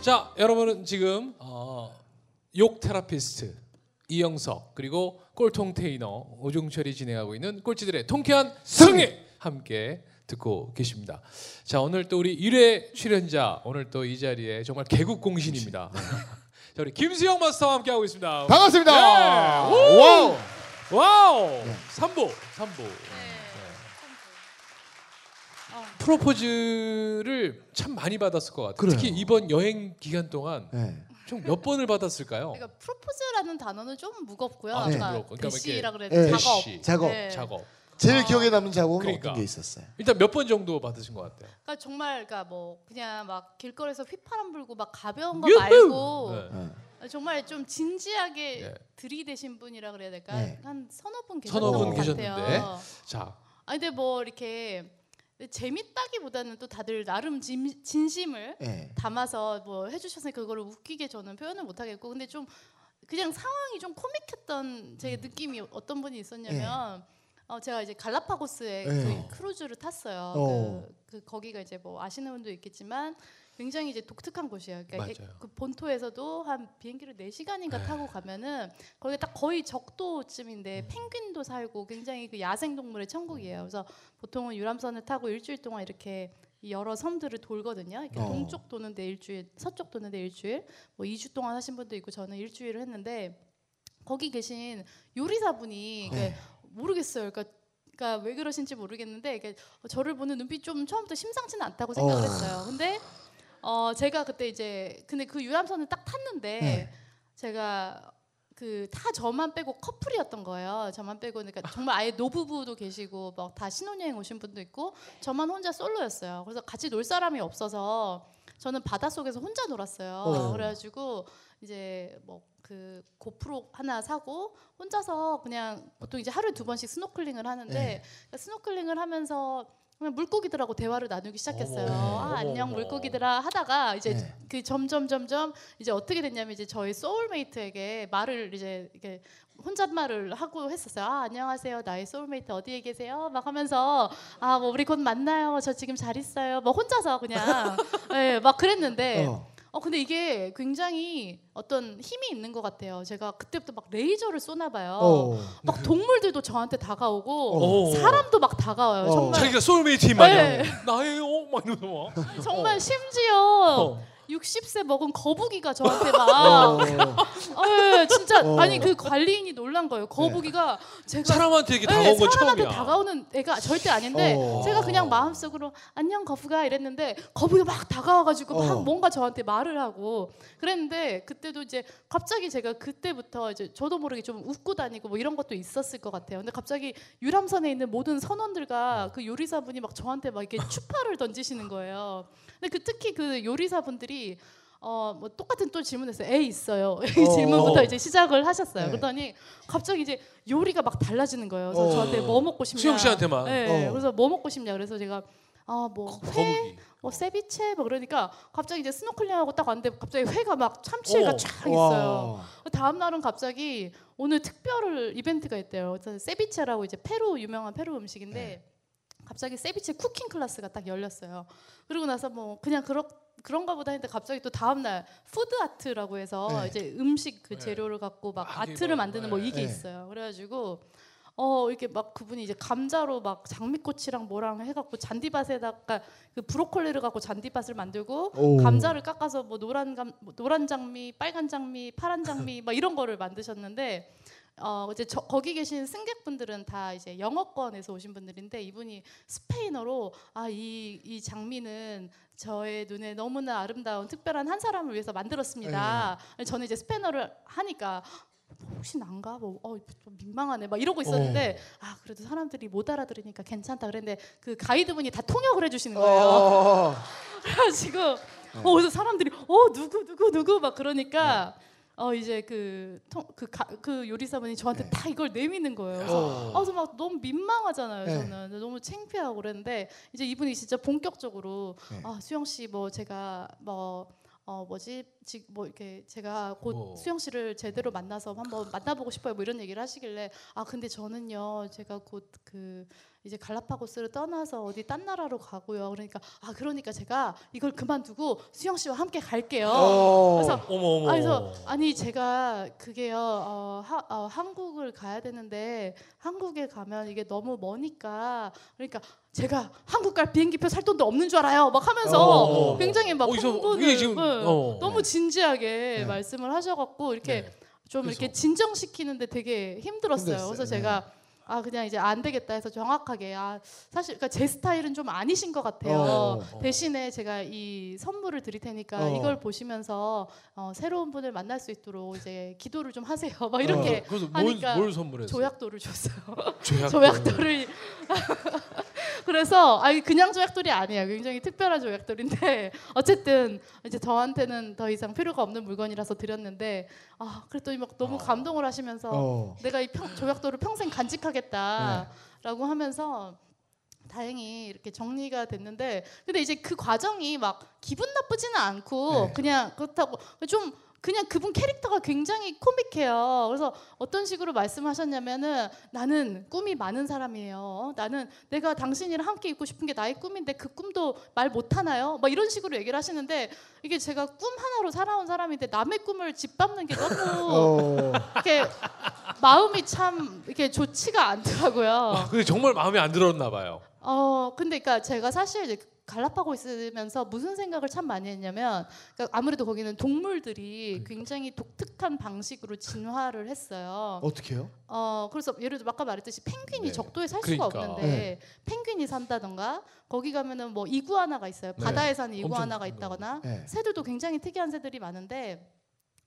자, 여러분은 지금 어, 욕 therapist 이영석 그리고 꼴통 테이너 오종철이 진행하고 있는 꼴찌들의 통쾌한 승리 함께 듣고 계십니다. 자, 오늘 또 우리 1회 출연자 오늘 또 이 자리에 정말 개국 공신입니다. 자, 우리 김수영 마스터와 함께 하고 있습니다. 반갑습니다. 네. 오! 와우. 와우! 네. 어, 프로포즈를 참 많이 받았을 것 같아요. 그래요. 특히 이번 여행 기간 동안 네. 총몇 번을 받았을까요? 그러니까 프로포즈라는 단어는 좀 무겁고요. 아, 좀 그러니까 무겁고. 그러니까 대시라 그래야 네. 돼. 작업. 대시. 작업. 네. 작업. 제일 아. 기억에 남는 작업은 그러니까. 어떤 게 있었어요? 일단 몇 번 정도 받으신 것 같아요. 그러니까 정말 그러니까 뭐 그냥 막 길거리에서 휘파람 불고 막 가벼운 거 유후! 말고 네. 네. 정말 좀 진지하게 네. 들이대신 분이라 그래야 될까? 네. 한 서너 분 계셨던 서너 분 것 계셨는데. 같아요. 자, 아 근데 뭐 이렇게 재밌다기보다는 또 다들 나름 진, 진심을 네. 담아서 뭐 해주셔서 그거를 웃기게 저는 표현을 못 하겠고 근데 좀 그냥 상황이 좀 코믹했던 제 음. 느낌이 어떤 분이 있었냐면 어 제가 이제 갈라파고스에 네. 그 크루즈를 탔어요. 어. 그, 그 거기가 이제 뭐 아시는 분도 있겠지만 굉장히 이제 독특한 곳이에요. 그러니까 맞아요. 그 본토에서도 한 비행기를 4시간인가 네. 타고 가면은 거기 딱 거의 음. 적도쯤인데 펭귄도 살고 굉장히 그 야생 동물의 천국이에요. 그래서 보통은 유람선을 타고 일주일 동안 이렇게 이 여러 섬들을 돌거든요. 이렇게 어. 동쪽 도는데 일주일, 서쪽 도는데 일주일, 뭐 2주 동안 하신 분도 있고 저는 일주일을 했는데 거기 계신 요리사분이 네. 그 모르겠어요. 그러니까, 그러니까 왜 그러신지 모르겠는데 이게 저를 보는 눈빛 좀 처음부터 심상치는 않다고 생각을 어. 했어요. 근데 어 제가 그때 이제 근데 그 유람선을 딱 탔는데 네. 제가 그 다 저만 빼고 커플이었던 거예요. 저만 빼고 그러니까 정말 아예 노부부도 계시고 막 다 신혼여행 오신 분도 있고 저만 혼자 솔로였어요. 그래서 같이 놀 사람이 없어서 저는 바닷속에서 혼자 놀았어요. 어. 그래가지고 이제 뭐 그 고프로 하나 사고 혼자서 그냥 보통 이제 하루에 두 번씩 스노클링을 하는데 네. 그러니까 스노클링을 하면서 그냥 물고기들하고 대화를 나누기 시작했어요. 어머. 아 어머, 안녕 어머. 물고기들아 하다가 이제 네. 그 점점 점점 이제 어떻게 됐냐면 이제 저희 soulmate에게 말을 이제 이렇게 혼잣말을 하고 했었어요. 아 안녕하세요 나의 소울메이트 어디에 계세요? 막 하면서 아 뭐 우리 곧 만나요. 저 지금 잘 있어요. 뭐 혼자서 그냥 예, 막 그랬는데 어. 어 근데 이게 굉장히 어떤 힘이 있는 것 같아요. 제가 그때부터 막 레이저를 쏘나 봐요. 어. 막 동물들도 저한테 다가오고 어. 사람도 막 다가와요. 어. 정말 자기가 soulmate인 마냥 네. 나예요, 막 이러면서 막. 정말 심지어 어. 60세 먹은 거북이가 저한테 막 어. 어, 예, 진짜 어. 아니 그 관리인이 놀란 거예요. 거북이가 제가 사람한테 이렇게 예, 다가온 건 사람한테 처음이야. 다가오는 애가 절대 아닌데 어. 제가 그냥 마음속으로 안녕 거북아 이랬는데 거북이가 막 다가와가지고 막 어. 뭔가 저한테 말을 하고 그랬는데 그때도 이제 갑자기 제가 그때부터 이제 저도 모르게 좀 웃고 다니고 뭐 이런 것도 있었을 것 같아요. 근데 갑자기 유람선에 있는 모든 선원들과 그 요리사분이 막 저한테 막 이렇게 추파를 던지시는 거예요. 근데 그 특히 그 요리사분들이 어 뭐 똑같은 또 질문했어요. 애 있어요. 이 어. 질문부터 이제 시작을 하셨어요. 네. 그러더니 갑자기 이제 요리가 막 달라지는 거예요. 그래서 어. 저한테 뭐 먹고 싶냐. 수영 씨한테만. 네. 어. 그래서 뭐 먹고 싶냐. 그래서 제가 아뭐 회. 뭐 세비체 뭐 그러니까 갑자기 이제 스노클링하고 딱 왔는데 갑자기 회가 막 참치회가 어. 쫙 있어요. 와. 다음 날은 갑자기 오늘 특별 이벤트가 있대요. 그래서 세비체라고 이제 페루 유명한 페루 음식인데 네. 갑자기 ceviche cooking class가 딱 열렸어요. 그리고 나서 뭐 그냥 그런 그런가 보다 했는데 갑자기 또 다음 날 food art라고 해서 네. 이제 음식 그 네. 재료를 갖고 막 아, 뭐, 만드는 뭐 네. 이게 네. 있어요. 그래가지고 어 이렇게 막 그분이 이제 감자로 막 장미꽃이랑 뭐랑 해갖고 잔디밭에다가 그 브로콜리를 갖고 잔디밭을 만들고 오. 감자를 깎아서 뭐 노란 감뭐 노란 장미, 빨간 장미, 파란 장미 막 이런 거를 만드셨는데 어 이제 저, 거기 계신 승객분들은 다 이제 영어권에서 오신 분들인데 이분이 스페인어로 아이이 장미는 저의 눈에 너무나 아름다운 특별한 한 사람을 위해서 만들었습니다. 저는 이제 스페인어를 하니까 혹시 난가? 뭐 어, 좀 민망하네. 막 이러고 있었는데 아 그래도 사람들이 못 알아들으니까 괜찮다. 그랬는데 그 가이드분이 다 통역을 해주시는 거예요. 어. 그래가지고 어 그래서 사람들이 어 누구 누구 누구? 막 그러니까 어 이제 그통그 그 요리사분이 저한테 네. 다 이걸 내미는 거예요. 그래서 어. 아, 그래서 막 너무 민망하잖아요. 네. 저는 너무 창피하고 그랬는데 이제 이분이 진짜 본격적으로 네. 아 수영 씨 뭐 제가 뭐 어 뭐지 지금 뭐 이렇게 제가 곧 어. 수영 씨를 제대로 만나서 한번 만나보고 싶어요 뭐 이런 얘기를 하시길래 아 근데 저는요 제가 곧그 이제 갈라파고스를 떠나서 어디 딴 나라로 가고요. 그러니까 아 그러니까 제가 이걸 그만두고 수영 씨와 함께 갈게요. 어. 그래서 어머 어머. 아, 그래서 아니 제가 그게요 어, 하, 어, 한국을 가야 되는데 한국에 가면 이게 너무 머니까 그러니까 제가 한국 갈 비행기표 살 돈도 없는 줄 알아요 막 하면서 어. 굉장히 막 이게 지금 네, 어. 너무 진지하게 네. 말씀을 하셔갖고 이렇게 네. 좀 그래서. 이렇게 진정시키는데 되게 힘들었어요. 힘들었어요. 그래서 네. 제가 아 그냥 이제 안 되겠다 해서 정확하게 아 사실 그러니까 제 스타일은 좀 아니신 것 같아요. 어. 대신에 제가 이 선물을 드릴 테니까 어. 이걸 보시면서 어, 새로운 분을 만날 수 있도록 이제 기도를 좀 하세요. 막 이렇게 어, 그래서 뭘, 하니까 뭘 선물했어요? 조약돌을 줬어요. 조약. 조약돌 을 그래서 아니 그냥 조약돌이 아니에요. 굉장히 특별한 조약돌인데 어쨌든 이제 저한테는 더 이상 필요가 없는 물건이라서 드렸는데 아 그랬더니 막 너무 어. 감동을 하시면서 어. 내가 이 평, 조약돌을 평생 간직하 겠다라고 하면서 다행히 이렇게 정리가 됐는데 근데 이제 그 과정이 막 기분 나쁘지는 않고 네. 그냥 그렇다고 좀 그냥 그분 캐릭터가 굉장히 코믹해요. 그래서 어떤 식으로 말씀하셨냐면은 나는 꿈이 많은 사람이에요. 나는 내가 당신이랑 함께 있고 싶은 게 나의 꿈인데 그 꿈도 말 못하나요? 막 이런 식으로 얘기를 하시는데 이게 제가 꿈 하나로 살아온 사람인데 남의 꿈을 짓밟는 게 너무 어. 이렇게 마음이 참 이렇게 좋지가 않더라고요. 아, 근데 정말 마음에 안 들었나 봐요. 어 근데 그러니까 제가 사실 이제 갈라파고 있으면서 무슨 생각을 참 많이 했냐면 그러니까 아무래도 거기는 동물들이 굉장히 독특한 방식으로 진화를 했어요. 어떻게요? 어 그래서 예를 들어 아까 말했듯이 펭귄이 네. 적도에 살 그러니까. 수가 없는데 펭귄이 산다던가 거기 가면은 뭐 이구아나가 있어요. 네. 바다에 사는 이구아나가. 있다거나 네. 새들도 굉장히 특이한 새들이 많은데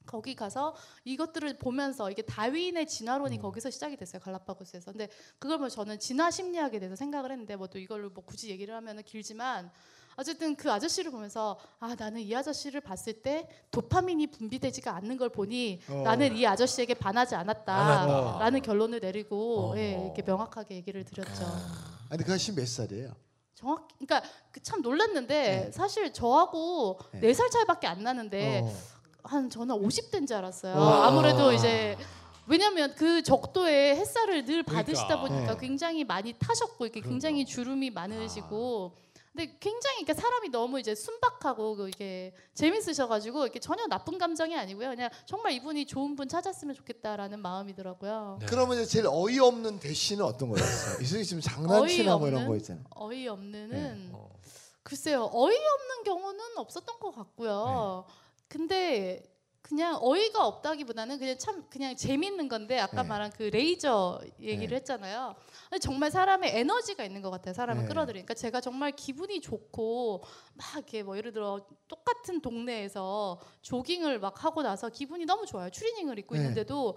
거기 가서 이것들을 보면서 이게 다윈의 진화론이 음. 거기서 시작이 됐어요 갈라파고스에서. 근데 그걸 뭐 저는 진화 심리학에 대해서 생각을 했는데 뭐 또 이걸로 뭐 굳이 얘기를 하면은 길지만 어쨌든 그 아저씨를 보면서 아 나는 이 아저씨를 봤을 때 도파민이 분비되지가 않는 걸 보니 어. 나는 이 아저씨에게 반하지 않았다. 않았다라는 결론을 내리고 어. 예, 이렇게 명확하게 얘기를 드렸죠. 아니 그 아저씨 몇 살이에요? 정확, 그러니까 그참 놀랐는데 사실 저하고 네. 네살 차이밖에 안 나는데 어. 한 저는 50대인 줄 알았어요. 와. 아무래도 이제 왜냐면 그 적도에 햇살을 늘 그러니까. 받으시다 보니까 네. 굉장히 많이 타셨고 이렇게 굉장히 주름이 많으시고 근데 굉장히 그러니까 사람이 너무 이제 순박하고 그 이게 재밌으셔가지고 이렇게 전혀 나쁜 감정이 아니고요. 그냥 정말 이분이 좋은 분 찾았으면 좋겠다라는 마음이더라고요. 네. 그러면 이제 제일 어이없는 대시는 어떤 거였어요? 이승희 지금 장난치나 뭐 이런 어이없는? 거 있잖아요. 어이없는은 어. 글쎄요 어이없는 경우는 없었던 것 같고요. 근데 그냥 어이가 없다기보다는 그냥 참 그냥 재밌는 건데 아까 네. 말한 그 레이저 얘기를 네. 했잖아요. 정말 사람의 에너지가 있는 것 같아요. 사람을 네. 끌어들이니까 제가 정말 기분이 좋고 막 이렇게 뭐 예를 들어 똑같은 동네에서 조깅을 막 하고 나서 기분이 너무 좋아요. 추리닝을 입고 네. 있는데도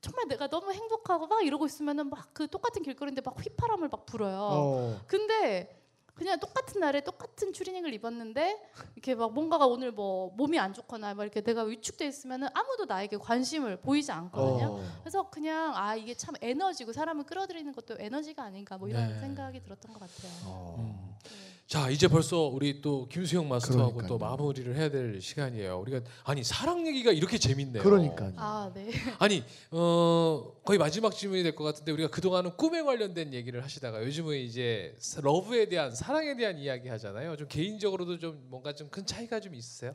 정말 내가 너무 행복하고 막 이러고 있으면은 막 그 똑같은 길거리인데 막 휘파람을 막 불어요. 어. 근데 그냥 똑같은 날에 똑같은 추리닝을 입었는데 이렇게 막 뭔가가 오늘 뭐 몸이 안 좋거나 막 이렇게 내가 위축돼 있으면은 아무도 나에게 관심을 보이지 않거든요. 어. 그래서 그냥 아 이게 참 에너지고 사람을 끌어들이는 것도 에너지가 아닌가 뭐 이런 네. 생각이 들었던 것 같아요. 어. 음. 네. 자 이제 벌써 우리 또 김수영 마스터하고 그러니까요. 또 마무리를 해야 될 시간이에요. 우리가 아니 사랑 얘기가 이렇게 재밌네요. 그러니까요. 아 네. 아니 어 거의 마지막 질문이 될 것 같은데 우리가 그동안은 꿈에 관련된 얘기를 하시다가 요즘은 이제 러브에 대한 사랑에 대한 이야기 하잖아요. 좀 개인적으로도 좀 뭔가 좀 큰 차이가 좀 있으세요?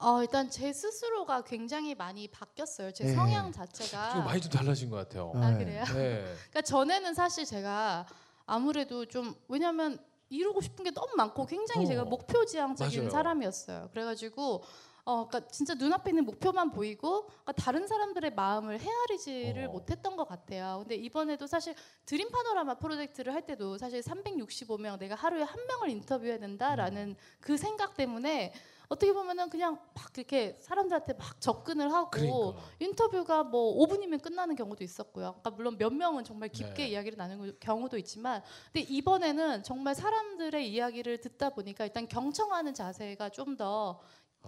어 일단 제 스스로가 굉장히 많이 바뀌었어요. 제 네. 성향 자체가. 지금 많이 좀 달라진 것 같아요. 아 네. 그래요? 네. 그러니까 전에는 사실 제가 아무래도 좀 왜냐면 이루고 싶은 게 너무 많고 굉장히 어. 제가 목표 지향적인 맞아요. 사람이었어요. 그래가지고 어, 그러니까 진짜 눈앞에 있는 목표만 보이고 그러니까 다른 사람들의 마음을 헤아리지를 어. 못했던 것 같아요. 근데 이번에도 사실 드림 파노라마 프로젝트를 할 때도 사실 365명 내가 하루에 한 명을 인터뷰해야 된다라는 그 생각 때문에 어떻게 보면은 그냥 막 이렇게 사람들한테 막 접근을 하고 그러니까. 인터뷰가 뭐 5분이면 끝나는 경우도 있었고요. 그러니까 물론 몇 명은 정말 깊게 네. 이야기를 나누는 경우도 있지만, 근데 이번에는 정말 사람들의 이야기를 듣다 보니까 일단 경청하는 자세가 좀 더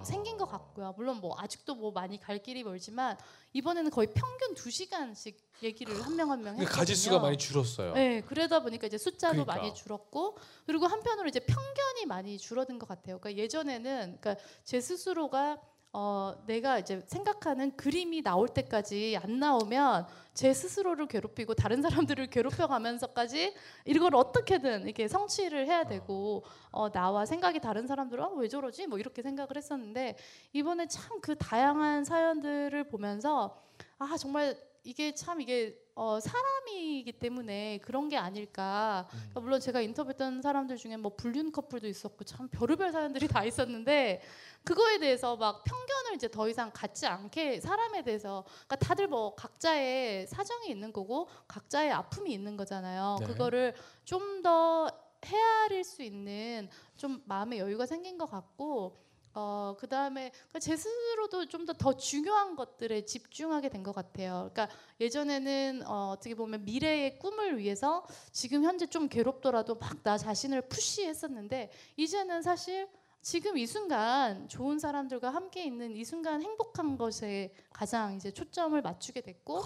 생긴 것 아. 같고요. 물론 뭐 아직도 뭐 많이 갈 길이 멀지만 이번에는 거의 평균 2 시간씩 얘기를 한 명 한명 근데 했거든요. 가지수가 많이 줄었어요. 네, 그러다 보니까 이제 숫자도 그러니까. 많이 줄었고 그리고 한편으로 이제 편견이 많이 줄어든 것 같아요. 그러니까 예전에는 그러니까 제 스스로가 어, 내가 이제 생각하는 그림이 나올 때까지 안 나오면 제 스스로를 괴롭히고 다른 사람들을 괴롭혀가면서까지 이걸 어떻게든 이렇게 성취를 해야 되고 어, 나와 생각이 다른 사람들은 아, 왜 저러지? 뭐 이렇게 생각을 했었는데 이번에 참 그 다양한 사연들을 보면서 아 정말 이게 참 이게 어, 사람이기 때문에 그런 게 아닐까. 그러니까 물론 제가 인터뷰했던 사람들 중에 뭐 불륜 커플도 있었고 참 별의별 사연들이 다 있었는데 그거에 대해서 막 편견을 이제 더 이상 갖지 않게 사람에 대해서 그러니까 다들 뭐 각자의 사정이 있는 거고 각자의 아픔이 있는 거잖아요. 네. 그거를 좀 더 헤아릴 수 있는 좀 마음의 여유가 생긴 것 같고 어 그 다음에 제 스스로도 좀 더 더 중요한 것들에 집중하게 된 것 같아요. 그러니까 예전에는 어, 어떻게 보면 미래의 꿈을 위해서 지금 현재 좀 괴롭더라도 막 나 자신을 푸시했었는데 이제는 사실 지금 이 순간 좋은 사람들과 함께 있는 이 순간 행복한 것에 가장 이제 초점을 맞추게 됐고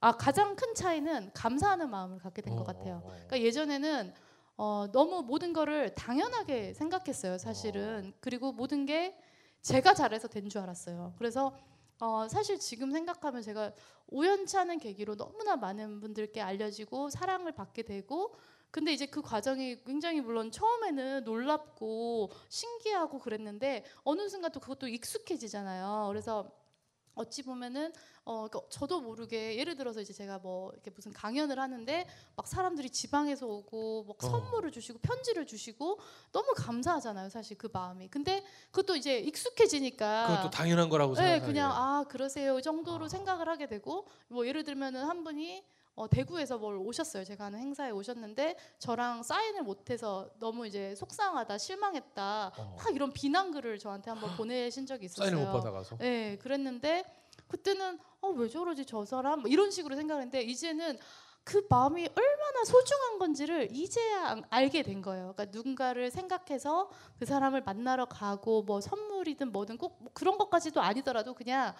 아 가장 큰 차이는 감사하는 마음을 갖게 된것 어, 같아요. 어, 어. 그러니까 예전에는 어, 너무 모든 거를 당연하게 생각했어요, 사실은. 그리고 모든 게 제가 잘해서 된 줄 알았어요. 그래서 어, 사실 지금 생각하면 제가 우연찮은 계기로 너무나 많은 분들께 알려지고 사랑을 받게 되고 근데 이제 그 과정이 굉장히 물론 처음에는 놀랍고 신기하고 그랬는데 어느 순간 또 그것도 익숙해지잖아요. 그래서 어찌 보면은 어 그러니까 저도 모르게 예를 들어서 이제 제가 뭐 이렇게 무슨 강연을 하는데 막 사람들이 지방에서 오고 막 어. 선물을 주시고 편지를 주시고 너무 감사하잖아요, 사실 그 마음이. 근데 그것도 이제 익숙해지니까 그것도 당연한 거라고 네, 생각해요. 그냥 아 그러세요 이 정도로 아. 생각을 하게 되고 뭐 예를 들면은 한 분이 어, 대구에서 뭘 오셨어요. 제가 하는 행사에 오셨는데 저랑 사인을 못해서 너무 이제 속상하다, 실망했다, 어. 막 이런 비난 글을 저한테 한번 보내신 적이 있었어요. 사인을 못 받아가서. 네, 그랬는데 그때는 어, 왜 저러지 저 사람 뭐 이런 식으로 생각했는데 이제는 그 마음이 얼마나 소중한 건지를 이제야 알- 알게 된 거예요. 그러니까 누군가를 생각해서 그 사람을 만나러 가고 뭐 선물이든 뭐든 꼭 뭐 그런 것까지도 아니더라도 그냥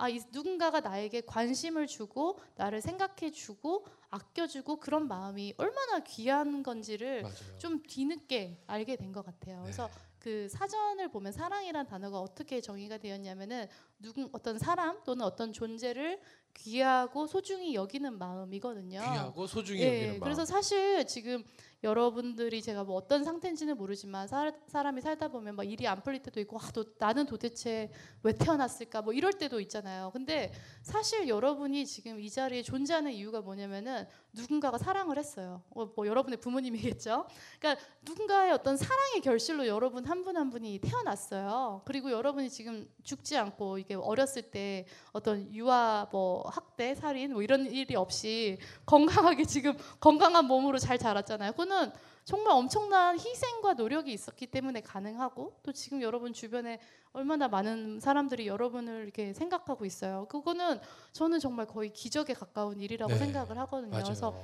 아, 이 누군가가 나에게 관심을 주고 나를 생각해 주고 아껴 주고 그런 마음이 얼마나 귀한 건지를 맞아요. 좀 뒤늦게 알게 된 것 같아요. 그래서 네. 그 사전을 보면 사랑이란 단어가 어떻게 정의가 되었냐면은 누군 어떤 사람 또는 어떤 존재를 귀하고 소중히 여기는 마음이거든요. 귀하고 소중히 예, 여기는 마음. 그래서 사실 지금 여러분들이 제가 뭐 어떤 상태인지는 모르지만 사, 사람이 살다 보면 막 일이 안 풀릴 때도 있고 아, 도, 나는 도대체 왜 태어났을까 뭐 이럴 때도 있잖아요. 근데 사실 여러분이 지금 이 자리에 존재하는 이유가 뭐냐면은 누군가가 사랑을 했어요. 어, 뭐 여러분의 부모님이겠죠. 그러니까 누군가의 어떤 사랑의 결실로 여러분 한 분한 분이 태어났어요. 그리고 여러분이 지금 죽지 않고 이게 어렸을 때 어떤 유아 뭐 학대, 살인 뭐 이런 일이 없이 건강하게 지금 건강한 몸으로 잘 자랐잖아요. 그거는 정말 엄청난 희생과 노력이 있었기 때문에 가능하고 또 지금 여러분 주변에 얼마나 많은 사람들이 여러분을 이렇게 생각하고 있어요. 그거는 저는 정말 거의 기적에 가까운 일이라고 네, 생각을 하거든요. 맞아요. 그래서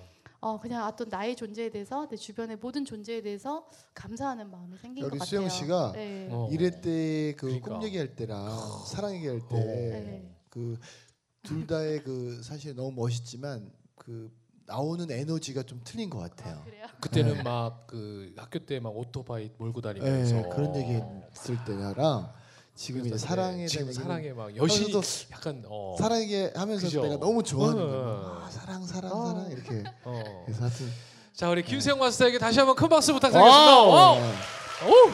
어 그냥 어떤 나의 존재에 대해서 내 주변의 모든 존재에 대해서 감사하는 마음이 생긴 것 우리 같아요. 수영 씨가 네. 어. 이래 때그 그러니까. 꿈 얘기할 때랑 사랑 얘기할 어. 네. 때그둘 다의 그 사실 너무 멋있지만 그 나오는 에너지가 좀 틀린 것 같아요. 아, 그래요? 그때는 네. 막그 학교 때 막 오토바이 몰고 네, 다니면서 그런 얘기 했을 때랑 지금 이제 그래서 사랑에 네, 지금 사랑에 막 열심히 하면서도 약간 어, 사랑 얘기 하면서 그죠? 내가 너무 좋아하는 어. 거야. 아, 사랑 사랑 어. 사랑 이렇게. 어. 그래서 하여튼 자 우리 김수영 마스터에게 다시 한번 큰 박수 부탁드리겠습니다. Wow. Wow. 오!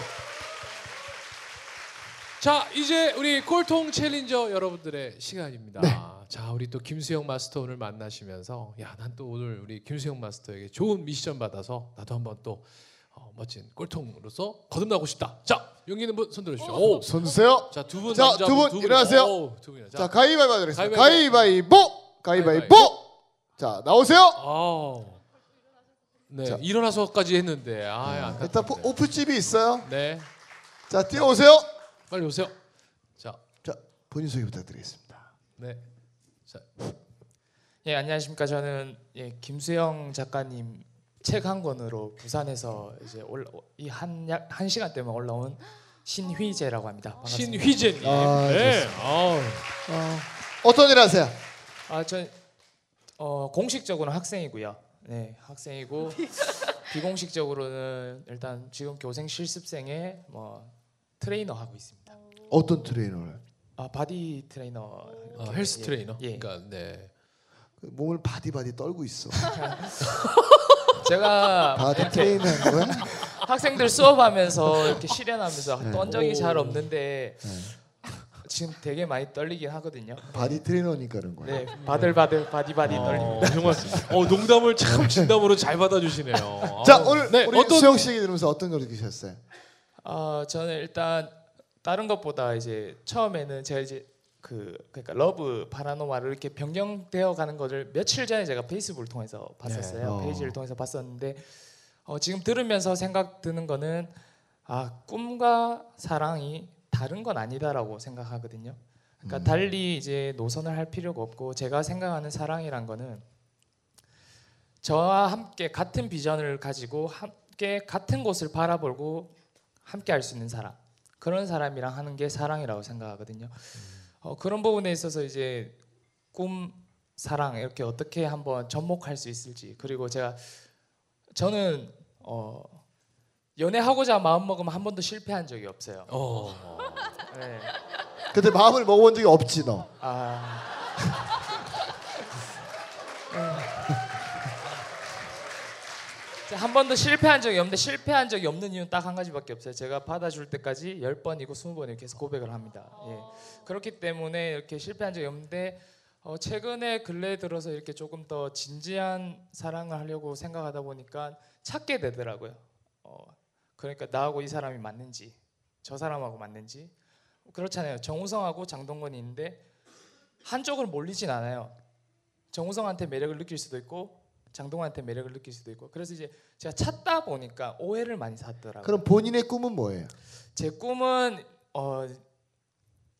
자 이제 우리 꼴통 challenger 여러분들의 시간입니다. 네. 자 우리 또 김수영 마스터 오늘 만나시면서 야 난 또 오늘 우리 김수영 마스터에게 좋은 미션 받아서 나도 한번 또 어, 멋진 꼴통으로서 거듭나고 싶다. 자 용기 있는 분손 들어 주시죠. 오. 손 드세요. 자 두 분 자, 남자 두분분 일어나세요. 오, 두 분이요. 자, 자, 가위바위보 하겠습니다. 가위바위보. 가위바위보. 자, 나오세요. 아우. 네 자. 일어나서까지 했는데 아 안타깝네. 일단 포- 오프집이 있어요. 네 자, 뛰어오세요. 빨리 오세요. 자 자, 본인 소개 부탁드리겠습니다. 네. 자예 안녕하십니까 저는 예, 김수영 작가님 책 한 권으로 부산에서 이제 올라 이한한 시간 때문에 올라온 신휘재라고 합니다. 반갑습니다. 신휘재님. 아, 네. 아우. 어, 어떤 일 하세요? 아저 어, 공식적으로는 학생이고요. 네 학생이고 비공식적으로는 일단 지금 교생 실습생의 뭐 트레이너 하고 있습니다. 어떤 트레이너를? 아 바디 트레이너. 아, 헬스 예, 트레이너. 예. 그러니까 네. 그 몸을 바디바디 떨고 있어. 제가 바디 트레이너 한 거야? 학생들 수업하면서 이렇게 시연하면서 네. 떤 적이 잘 오. 없는데 네. 지금 되게 많이 떨리긴 하거든요. 바디 트레이너니까 그런 거야. 네, 바들바들 바디바디 떨립니다. 어, 정말 어, 농담을 참 진담으로 잘 받아주시네요. 자 어, 오늘 네, 우리 어떤 수영 씨 얘기 들으면서 어떤 걸 느끼셨어요? 아 저는 일단 다른 것보다 이제 처음에는 제가 이제 그 그러니까 러브 파노라마를 이렇게 변경되어 가는 것을 며칠 전에 제가 페이스북을 통해서 봤었어요. 네. 어. 페이지를 통해서 봤었는데 어, 지금 들으면서 생각 드는 거는 아 꿈과 사랑이 다른 건 아니다라고 생각하거든요. 그러니까 음. 달리 이제 노선을 할 필요가 없고 제가 생각하는 사랑이란 거는 저와 함께 같은 비전을 가지고 함께 같은 곳을 바라보고 함께 할 수 있는 사람 그런 사람이랑 하는 게 사랑이라고 생각하거든요. 어, 그런 부분에 있어서 이제 꿈 사랑 이렇게 어떻게 한번 접목할 수 있을지 그리고 제가 저는 어, 연애하고자 마음 먹으면 한 번도 실패한 적이 없어요. 어. 네. 근데 마음을 먹어본 적이 없지 너. 아. 한 번도 실패한 적이 없는데 실패한 적이 없는 이유는 딱 한 가지밖에 없어요. 제가 받아줄 때까지 열 번이고 스무 번이고 계속 고백을 합니다. 예. 그렇기 때문에 이렇게 실패한 적이 없는데 어, 최근에 근래 들어서 이렇게 조금 더 진지한 사랑을 하려고 생각하다 보니까 찾게 되더라고요. 어, 그러니까 나하고 이 사람이 맞는지 저 사람하고 맞는지 그렇잖아요. 정우성하고 장동건이 있는데 한쪽으로 몰리진 않아요. 정우성한테 매력을 느낄 수도 있고 장동건한테 매력을 느낄 수도 있고 그래서 이제 제가 찾다 보니까 오해를 많이 샀더라고요. 그럼 본인의 꿈은 뭐예요? 제 꿈은 어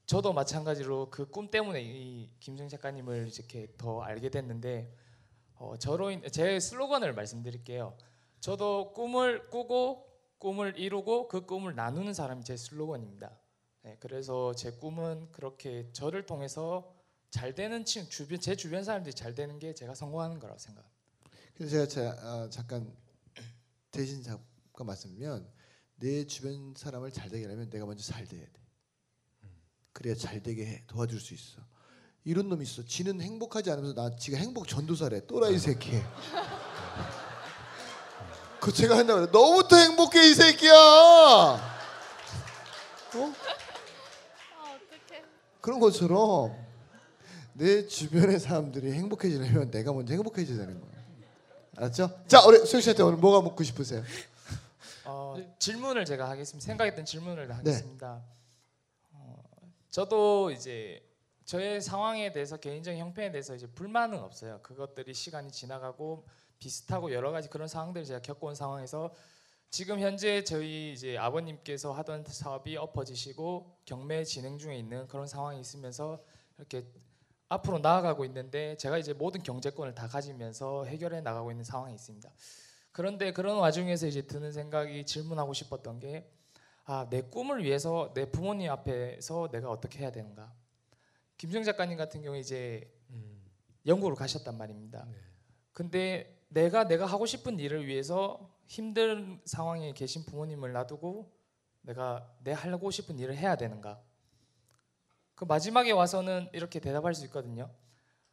저도 마찬가지로 그 꿈 때문에 이 김정 작가님을 이렇게 더 알게 됐는데 어 저로 인, 제 슬로건을 말씀드릴게요. 저도 꿈을 꾸고 꿈을 이루고 그 꿈을 나누는 사람이 제 슬로건입니다. 네, 그래서 제 꿈은 그렇게 저를 통해서 잘 되는 친 주변 제 주변 사람들이 잘 되는 게 제가 성공하는 거라고 생각. 그래서 제가 자, 아, 잠깐 대신 잠깐 말씀드리면 내 주변 사람을 잘 되게 하려면 내가 먼저 잘 돼야 돼. 그래야 잘 되게 해, 도와줄 수 있어. 이런 놈이 있어. 지는 행복하지 않으면서 나 지가 행복 전도사래. 또라이 새끼. 그 제가 한다고 그래. 너부터 행복해 이 새끼야. 어? 아. 그런 것처럼 내 주변의 사람들이 행복해지려면 내가 먼저 행복해져야 되는 거예요. 알았죠? 자, 우리 수영 씨한테 오늘 뭐가 묻고 싶으세요? 어, 질문을 제가 하겠습니다. 생각했던 질문을 하겠습니다. 어, 저도 이제 저의 상황에 대해서 개인적인 형편에 대해서 이제 불만은 없어요. 그것들이 시간이 지나가고 비슷하고 여러 가지 그런 상황들을 제가 겪어온 상황에서 지금 현재 저희 이제 아버님께서 하던 사업이 엎어지시고 경매 진행 중에 있는 그런 상황이 있으면서 이렇게 앞으로 나아가고 있는데 제가 이제 모든 경제권을 다 가지면서 해결해 나가고 있는 상황이 있습니다. 그런데 그런 와중에서 이제 드는 생각이 질문하고 싶었던 게 아, 내 꿈을 위해서 내 부모님 앞에서 내가 어떻게 해야 되는가? 김정 작가님 같은 경우에 이제 음. 영국으로 가셨단 말입니다. 네. 근데 내가 내가 하고 싶은 일을 위해서 힘든 상황에 계신 부모님을 놔두고 내가 내 하고 싶은 일을 해야 되는가? 그 마지막에 와서는 이렇게 대답할 수 있거든요.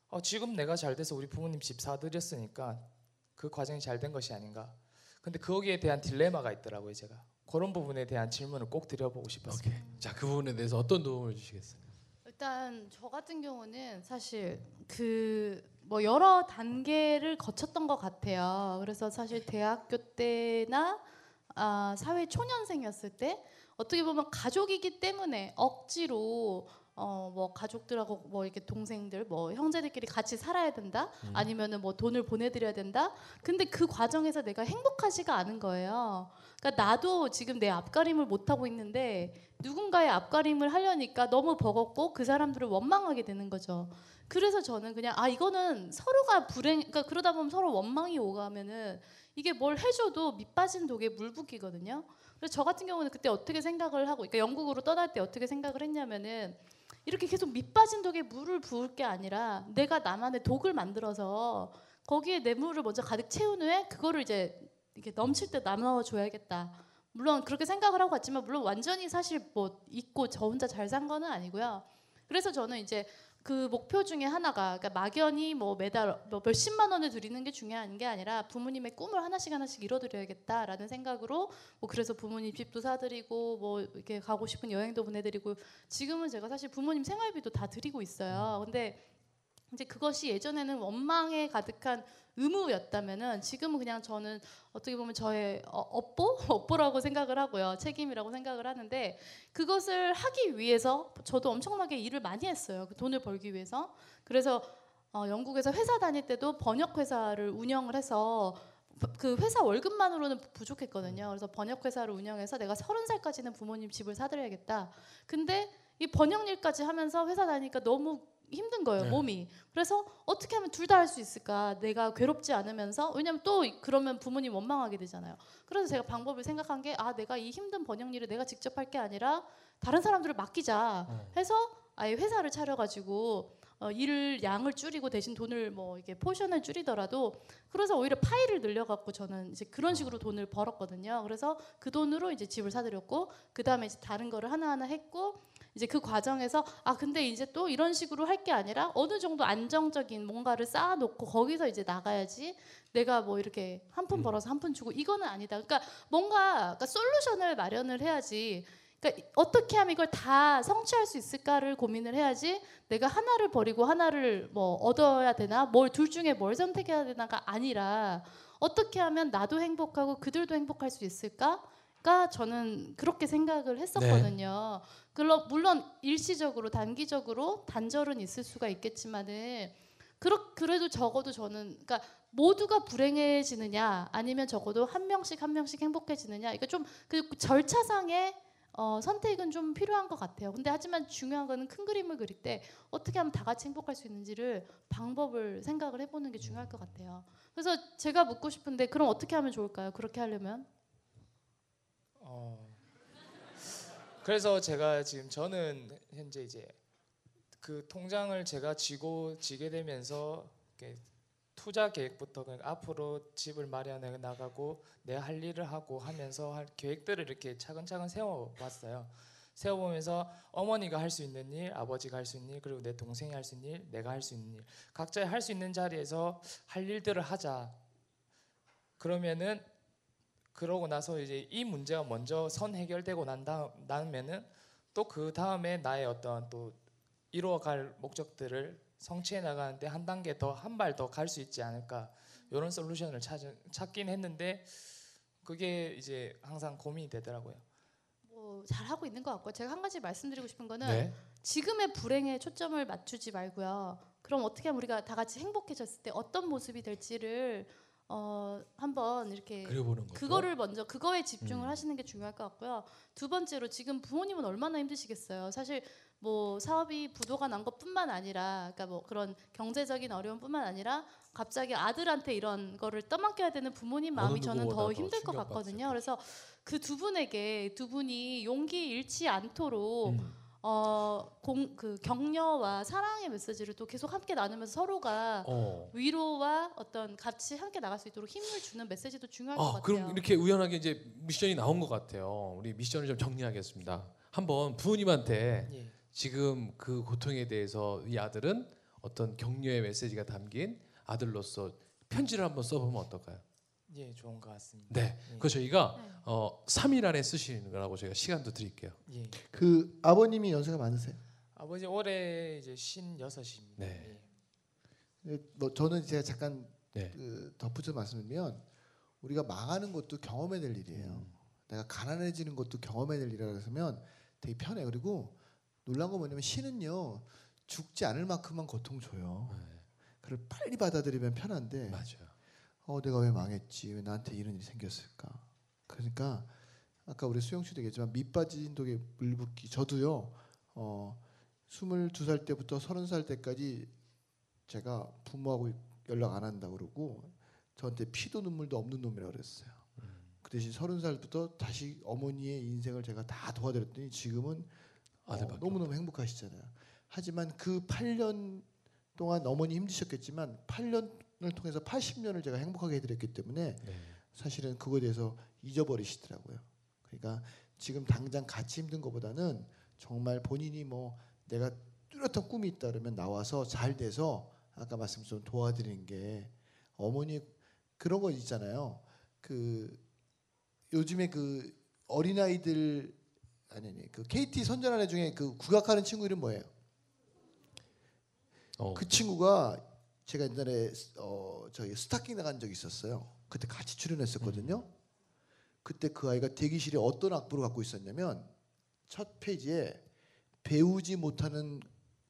어, 지금 내가 잘 돼서 우리 부모님 집 사드렸으니까 그 과정이 잘 된 것이 아닌가? 근데 거기에 대한 딜레마가 있더라고요, 제가. 그런 부분에 대한 질문을 꼭 드려보고 싶었어요. 오케이. 자, 그 부분에 대해서 어떤 도움을 주시겠어요? 일단 저 같은 경우는 사실 그 뭐 여러 단계를 거쳤던 것 같아요. 그래서 사실 대학교 때나 아, 사회 초년생이었을 때 어떻게 보면 가족이기 때문에 억지로 어 뭐 가족들하고 뭐 이렇게 동생들 뭐 형제들끼리 같이 살아야 된다? 아니면은 뭐 돈을 보내드려야 된다? 근데 그 과정에서 내가 행복하지가 않은 거예요. 그러니까 나도 지금 내 앞가림을 못 하고 있는데 누군가의 앞가림을 하려니까 너무 버겁고 그 사람들을 원망하게 되는 거죠. 그래서 저는 그냥 아 이거는 서로가 불행 그러니까 그러다 보면 서로 원망이 오가면은 이게 뭘 해줘도 밑 빠진 독에 물 붓기거든요. 그래서 저 같은 경우는 그때 어떻게 생각을 하고, 그러니까 영국으로 떠날 때 어떻게 생각을 했냐면은 이렇게 계속 밑 빠진 독에 물을 부을 게 아니라 내가 나만의 독을 만들어서 거기에 내 물을 먼저 가득 채운 후에 그거를 이제 이렇게 넘칠 때 나눠 줘야겠다. 물론 그렇게 생각을 하고 갔지만 물론 완전히 사실 뭐 잊고 저 혼자 잘 산 거는 아니고요. 그래서 저는 이제 그 목표 중에 하나가 그러니까 막연히 뭐 매달 뭐 몇십만 원을 드리는 게 중요한 게 아니라 부모님의 꿈을 하나씩 하나씩 이뤄드려야겠다라는 생각으로 뭐 그래서 부모님 집도 사드리고 뭐 이렇게 가고 싶은 여행도 보내드리고 지금은 제가 사실 부모님 생활비도 다 드리고 있어요. 근데 이제 그것이 예전에는 원망에 가득한 의무였다면은 지금은 그냥 저는 어떻게 보면 저의 어, 업보? 업보라고 생각을 하고요. 책임이라고 생각을 하는데 그것을 하기 위해서 저도 엄청나게 일을 많이 했어요. 그 돈을 벌기 위해서. 그래서 어, 영국에서 회사 다닐 때도 번역 회사를 운영을 해서 그 회사 월급만으로는 부족했거든요. 그래서 번역 회사를 운영해서 내가 서른 살까지는 부모님 집을 사드려야겠다. 근데 이 번역 일까지 하면서 회사 다니니까 너무 힘든 거예요 네. 몸이 그래서 어떻게 하면 둘 다 할 수 있을까 내가 괴롭지 않으면서 왜냐면 또 그러면 부모님 원망하게 되잖아요 그래서 제가 방법을 생각한 게 아 내가 이 힘든 번역 일을 내가 직접 할 게 아니라 다른 사람들을 맡기자 어. 해서 아예 회사를 차려가지고 어, 일을 양을 줄이고 대신 돈을 뭐 이게 포션을 줄이더라도 그래서 오히려 파일을 늘려갖고 저는 이제 그런 식으로 돈을 벌었거든요. 그래서 그 돈으로 이제 집을 사드렸고 그 다음에 이제 다른 거를 하나하나 했고 이제 그 과정에서 아 근데 이제 또 이런 식으로 할 게 아니라 어느 정도 안정적인 뭔가를 쌓아놓고 거기서 이제 나가야지 내가 뭐 이렇게 한푼 음. 벌어서 한 푼 주고 이거는 아니다. 그러니까 뭔가 그러니까 솔루션을 마련을 해야지. 그러니까 어떻게 하면 이걸 다 성취할 수 있을까를 고민을 해야지 내가 하나를 버리고 하나를 뭐 얻어야 되나 뭘 둘 중에 뭘 선택해야 되나가 아니라 어떻게 하면 나도 행복하고 그들도 행복할 수 있을까 가 저는 그렇게 생각을 했었거든요. 물론 물론 일시적으로 단기적으로 단절은 있을 수가 있겠지만은 그렇 그래도 적어도 저는 그러니까 모두가 불행해지느냐 아니면 적어도 한 명씩 한 명씩 행복해지느냐 이거 좀그 절차상의 어, 선택은 좀 필요한 것 같아요. 근데 하지만 중요한 거는 큰 그림을 그릴 때 어떻게 하면 다 같이 행복할 수 있는지를 방법을 생각을 해보는 게 중요할 것 같아요. 그래서 제가 묻고 싶은데 그럼 어떻게 하면 좋을까요? 그렇게 하려면 어. 그래서 제가 지금 저는 현재 이제 그 통장을 제가 쥐고 지게 되면서 투자 계획부터 앞으로 집을 마련해 나가고 내 할 일을 하고 하면서 할 계획들을 이렇게 차근차근 세워 봤어요. 세워 보면서 어머니가 할 수 있는 일, 아버지가 할 수 있는 일, 그리고 내 동생이 할 수 있는 일, 내가 할 수 있는 일, 각자 할수 있는 자리에서 할 일들을 하자. 그러면은 그러고 나서 이제 이 문제가 먼저 선 해결되고 난 다음 나면은 또 그 다음에 나의 어떤 또 이루어갈 목적들을 성취해 나가는데 한 단계 더 한 발 더 갈 수 있지 않을까 이런 솔루션을 찾, 찾긴 했는데 그게 이제 항상 고민이 되더라고요. 뭐 잘 하고 있는 것 같고 제가 한 가지 말씀드리고 싶은 거는 네. 지금의 불행에 초점을 맞추지 말고요. 그럼 어떻게 하면 우리가 다 같이 행복해졌을 때 어떤 모습이 될지를 어, 한번 이렇게. 그거를 먼저 그거에 집중을 음. 하시는 게 중요할 것 같고요. 두 번째로 지금 부모님은 얼마나 힘드시겠어요. 사실 뭐 사업이 부도가 난 것뿐만 아니라 그러니까 뭐 그런 경제적인 어려움뿐만 아니라 갑자기 아들한테 이런 거를 떠맡겨야 되는 부모님 마음이 저는 더 힘들 것 같거든요. 그래서 그 두 분에게 두 분이 용기 잃지 않도록 음. 어, 공, 그 격려와 사랑의 메시지를 또 계속 함께 나누면서 서로가 어. 위로와 어떤 같이 함께 나갈 수 있도록 힘을 주는 메시지도 중요할 것 아, 같아요. 그럼 이렇게 우연하게 이제 미션이 나온 것 같아요. 우리 미션을 좀 정리하겠습니다. 한번 부모님한테 예. 지금 그 고통에 대해서 이 아들은 어떤 격려의 메시지가 담긴 아들로서 편지를 한번 써보면 어떨까요? 예, 좋은 것 같습니다. 네, 예. 그 저희가 네. 어, 3일 안에 쓰시는 거라고 제가 시간도 드릴게요. 예. 그 아버님이 연세가 많으세요? 아버지 올해 이제 신 여섯입니다. 네. 예. 예, 뭐 저는 제가 잠깐 네. 그 덧붙여 말씀드리면 우리가 망하는 것도 경험해야 될 일이에요. 음. 내가 가난해지는 것도 경험해야 될 일이라 그러면 되게 편해. 그리고 놀란 거 뭐냐면 신은요 죽지 않을 만큼만 고통 줘요. 그걸 빨리 받아들이면 편한데 맞아요. 어 내가 왜 망했지? 왜 나한테 이런 일이 생겼을까? 그러니까 아까 우리 수영 씨도 얘기했지만 밑 빠진 독에 물 붓기. 저도요. 어 22살 때부터 30살 때까지 제가 부모하고 연락 안 한다 그러고 저한테 피도 눈물도 없는 놈이라고 그랬어요. 그 대신 30살부터 다시 어머니의 인생을 제가 다 도와드렸더니 지금은 어, 너무너무 행복하시잖아요. 하지만 그 8년 동안 어머니 힘드셨겠지만 8년 을 통해서 80년을 제가 행복하게 해드렸기 때문에 네. 사실은 그거에 대해서 잊어버리시더라고요. 그러니까 지금 당장 같이 힘든 것보다는 정말 본인이 뭐 내가 뚜렷한 꿈이 있다 그러면 나와서 잘 돼서 아까 말씀처럼 도와드리는 게 어머니 그런 거 있잖아요. 그 요즘에 그 어린 아이들 아니 아니 그 KT 선전하는 애 중에 그 국악하는 친구 이름 뭐예요? 어. 그 친구가 제가 옛날에 어 저기 스타킹 나간 적이 있었어요. 그때 같이 출연했었거든요. 그때 그 아이가 대기실에 어떤 악보를 갖고 있었냐면 첫 페이지에 배우지 못하는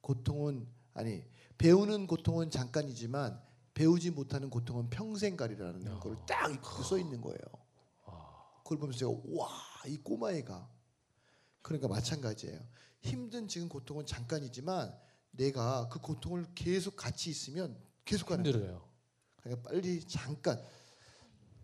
고통은 아니 배우는 고통은 잠깐이지만 배우지 못하는 고통은 평생 가리라는 걸딱 이렇게 써 있는 거예요. 그걸 보면서 제가 와이 꼬마애가 그러니까 마찬가지예요. 힘든 지금 고통은 잠깐이지만 내가 그 고통을 계속 같이 있으면 계속 가는. 힘들어요. 그러니까 빨리 잠깐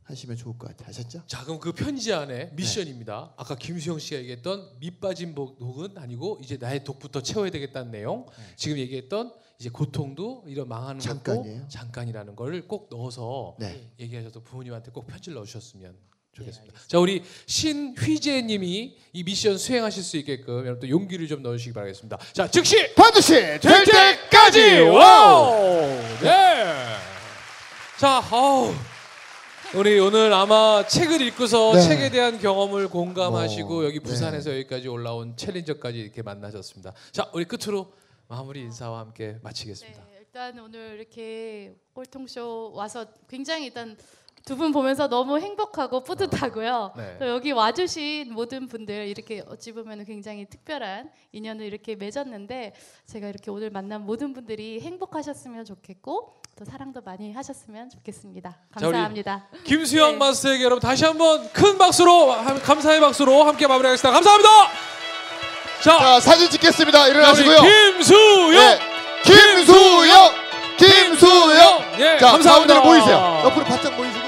하시면 좋을 것 같아요. 아셨죠? 자 그럼 그 편지 안에 미션입니다. 아까 김수영 씨가 얘기했던 밑빠진 복은 아니고 이제 나의 독부터 채워야 되겠다는 내용. 지금 얘기했던 이제 고통도 이런 망하는 것도 잠깐이에요. 잠깐이라는 걸 꼭 넣어서 네. 얘기하셔서 부모님한테 꼭 편지를 넣으셨으면 좋겠습니다. 알겠습니다. 자 우리 신휘재 님이 이 미션 수행하실 수 있게끔 여러분들 용기를 좀 넣으시기 바라겠습니다. 자 즉시 반드시 될 때까지 wow 네. 자 아우 우리 오늘 아마 책을 읽고서 네. 책에 대한 경험을 공감하시고 뭐, 여기 부산에서 여기까지 올라온 챌린저까지 이렇게 만나셨습니다. 자 우리 끝으로 마무리 인사와 함께 마치겠습니다. 네, 일단 오늘 이렇게 꼴통쇼 와서 굉장히 일단 두 분 보면서 너무 행복하고 뿌듯하고요. 네. 또 여기 와주신 모든 분들 이렇게 어찌 보면 굉장히 특별한 인연을 이렇게 맺었는데 제가 이렇게 오늘 만난 모든 분들이 행복하셨으면 좋겠고 또 사랑도 많이 하셨으면 좋겠습니다. 감사합니다. 김수영 네. 마스터에게 여러분 다시 한번 큰 박수로 함- 감사의 박수로 함께 마무리하겠습니다. 감사합니다. 자, 자 사진 찍겠습니다. 일어나시고요. 김수영. 네. 김수영, 김수영. 예, 자 감사합니다. 가운데로 모이세요. 옆으로 바짝 모이시고